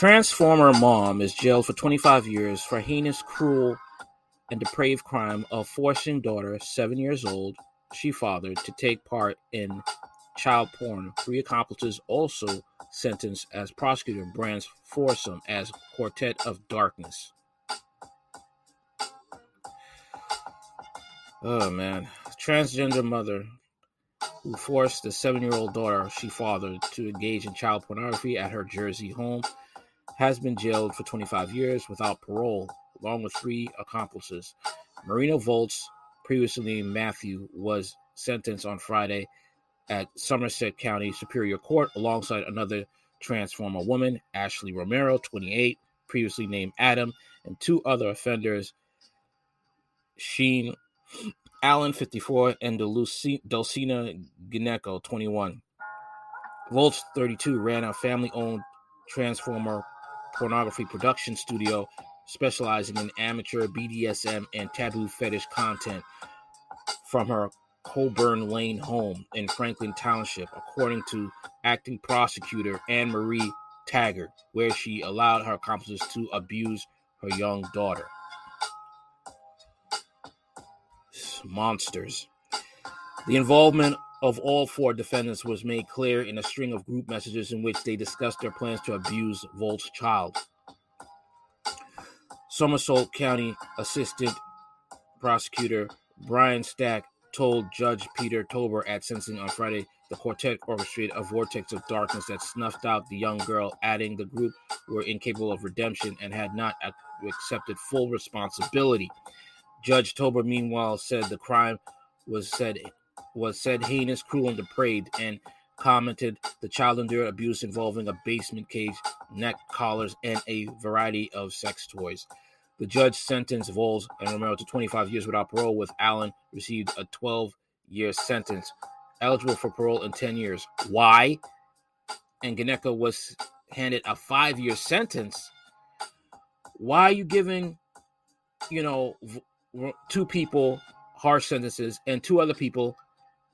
Transformer mom is jailed for 25 years for heinous, cruel, and depraved crime of forcing daughter, seven years old, she fathered, to take part in child porn. Three accomplices also sentenced as prosecutor brands foursome as Quartet of Darkness. Oh man, transgender mother who forced the seven-year-old daughter she fathered to engage in child pornography at her Jersey home has been jailed for 25 years without parole, along with three accomplices. Marino Volz, previously Matthew, was sentenced on Friday at Somerset County Superior Court alongside another Transformer woman, Ashley Romero, 28, previously named Adam, and two other offenders, Sheen Allen, 54, and Dulcina Gnecco, 21. Volz, 32, ran a family owned Transformer pornography production studio specializing in amateur BDSM and taboo fetish content from her Coburn Lane home in Franklin Township, according to acting prosecutor Anne Marie Taggart, where she allowed her accomplices to abuse her young daughter. Monsters. The involvement of all four defendants was made clear in a string of group messages in which they discussed their plans to abuse Volt's child. Somerset County Assistant Prosecutor Brian Stack told Judge Peter Tober at sentencing on Friday the quartet orchestrated a vortex of darkness that snuffed out the young girl, adding the group were incapable of redemption and had not accepted full responsibility. Judge Tober, meanwhile, said the crime was said was said heinous, cruel, and depraved, and commented the child endured abuse involving a basement cage, neck collars, and a variety of sex toys. The judge sentenced Volz and Romero to 25 years without parole, with Allen received a 12 year sentence, eligible for parole in 10 years. Why? And Gnecco was handed a five year sentence. Why are you giving, you know, two people harsh sentences and two other people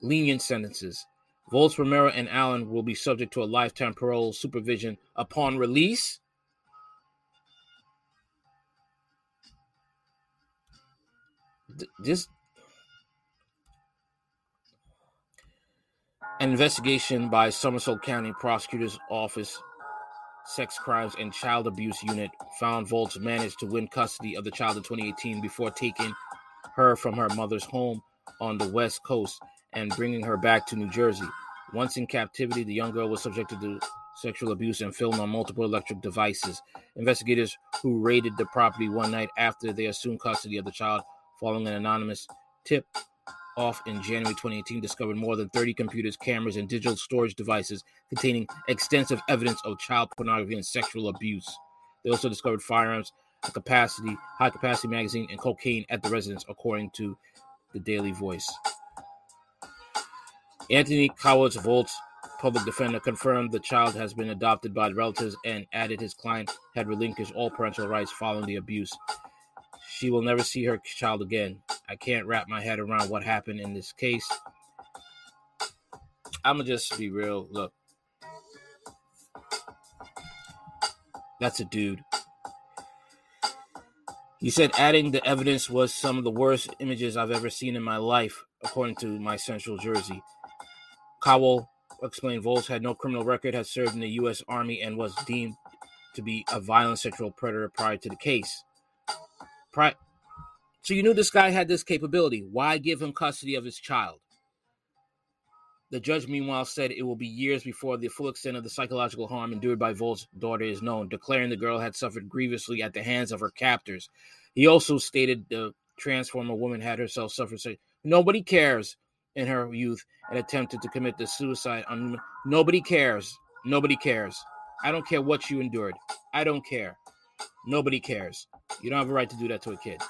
lenient sentences. Volz Romero, and Allen will be subject to a lifetime parole supervision upon release. This an investigation by Somerset County Prosecutor's Office Sex Crimes and Child Abuse Unit found Volz managed to win custody of the child in 2018 before taking her from her mother's home on the West Coast and bringing her back to New Jersey. Once in captivity, the young girl was subjected to sexual abuse and filmed on multiple electric devices. Investigators who raided the property one night after they assumed custody of the child following an anonymous tip off in January 2018 discovered more than 30 computers, cameras, and digital storage devices containing extensive evidence of child pornography and sexual abuse. They also discovered firearms, a capacity, high capacity magazine, and cocaine at the residence, according to the Daily Voice. Anthony Cowles Volts, public defender, confirmed the child has been adopted by relatives and added his client had relinquished all parental rights following the abuse. She will never see her child again. I can't wrap my head around what happened in this case. I'm gonna just be real. Look, that's a dude. He said adding the evidence was some of the worst images I've ever seen in my life, according to my Central Jersey. Cowell explained Volz had no criminal record, had served in the U.S. Army, and was deemed to be a violent sexual predator prior to the case. So you knew this guy had this capability. Why give him custody of his child? The judge, meanwhile, said it will be years before the full extent of the psychological harm endured by Volt's daughter is known, declaring the girl had suffered grievously at the hands of her captors. He also stated the transformer woman had herself suffered. Nobody cares in her youth and attempted to commit the suicide on nobody cares nobody cares. I don't care what you endured i don't care. Nobody cares. You don't have a right to do that to a kid.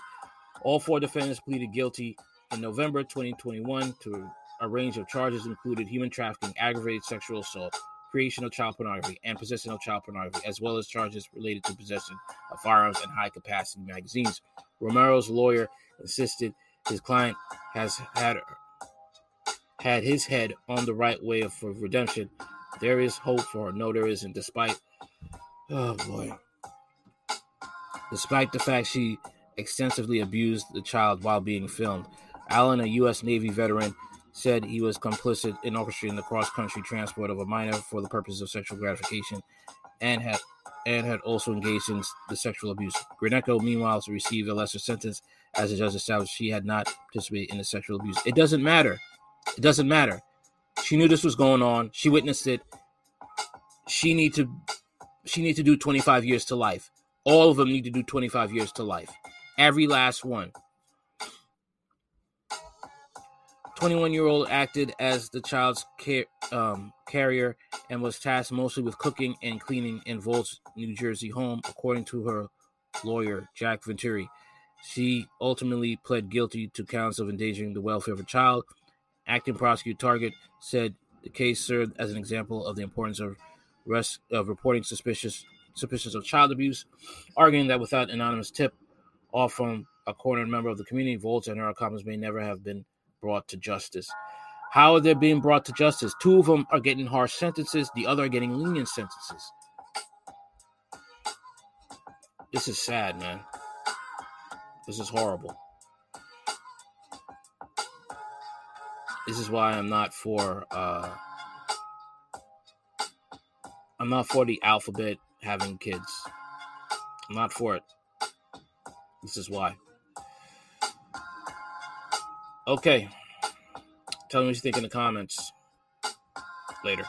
All four defendants pleaded guilty in november 2021 to a range of charges included human trafficking aggravated sexual assault creation of child pornography and possession of child pornography as well as charges related to possession of firearms and high capacity magazines. Romero's lawyer insisted his client has had had his head on the right way for redemption. There is hope for her. No, there isn't. Despite Oh boy. Despite the fact she extensively abused the child while being filmed, Allen, a U.S. Navy veteran, said he was complicit in orchestrating the cross-country transport of a minor for the purpose of sexual gratification, and had and had also engaged in the sexual abuse. Granecko, meanwhile, received a lesser sentence as the judge established she had not participated in the sexual abuse. It doesn't matter. It doesn't matter. She knew this was going on. She witnessed it. She need to she need to do 25 years to life. All of them need to do 25 years to life. Every last one. 21 year old acted as the child's car- um, carrier and was tasked mostly with cooking and cleaning in Volt's New Jersey home, according to her lawyer, Jack Venturi. She ultimately pled guilty to counts of endangering the welfare of a child. Acting prosecutor Target said the case served as an example of the importance of, res- of reporting suspicious suspicions of child abuse, arguing that without anonymous tip off from a cornered member of the community, Volz and her accomplices may never have been brought to justice. How are they being brought to justice? Two of them are getting harsh sentences, the other are getting lenient sentences. This is sad, man. This is horrible. This is why I'm not for uh I'm not for the alphabet having kids. I'm not for it. This is why. Okay. Tell me what you think in the comments. Later.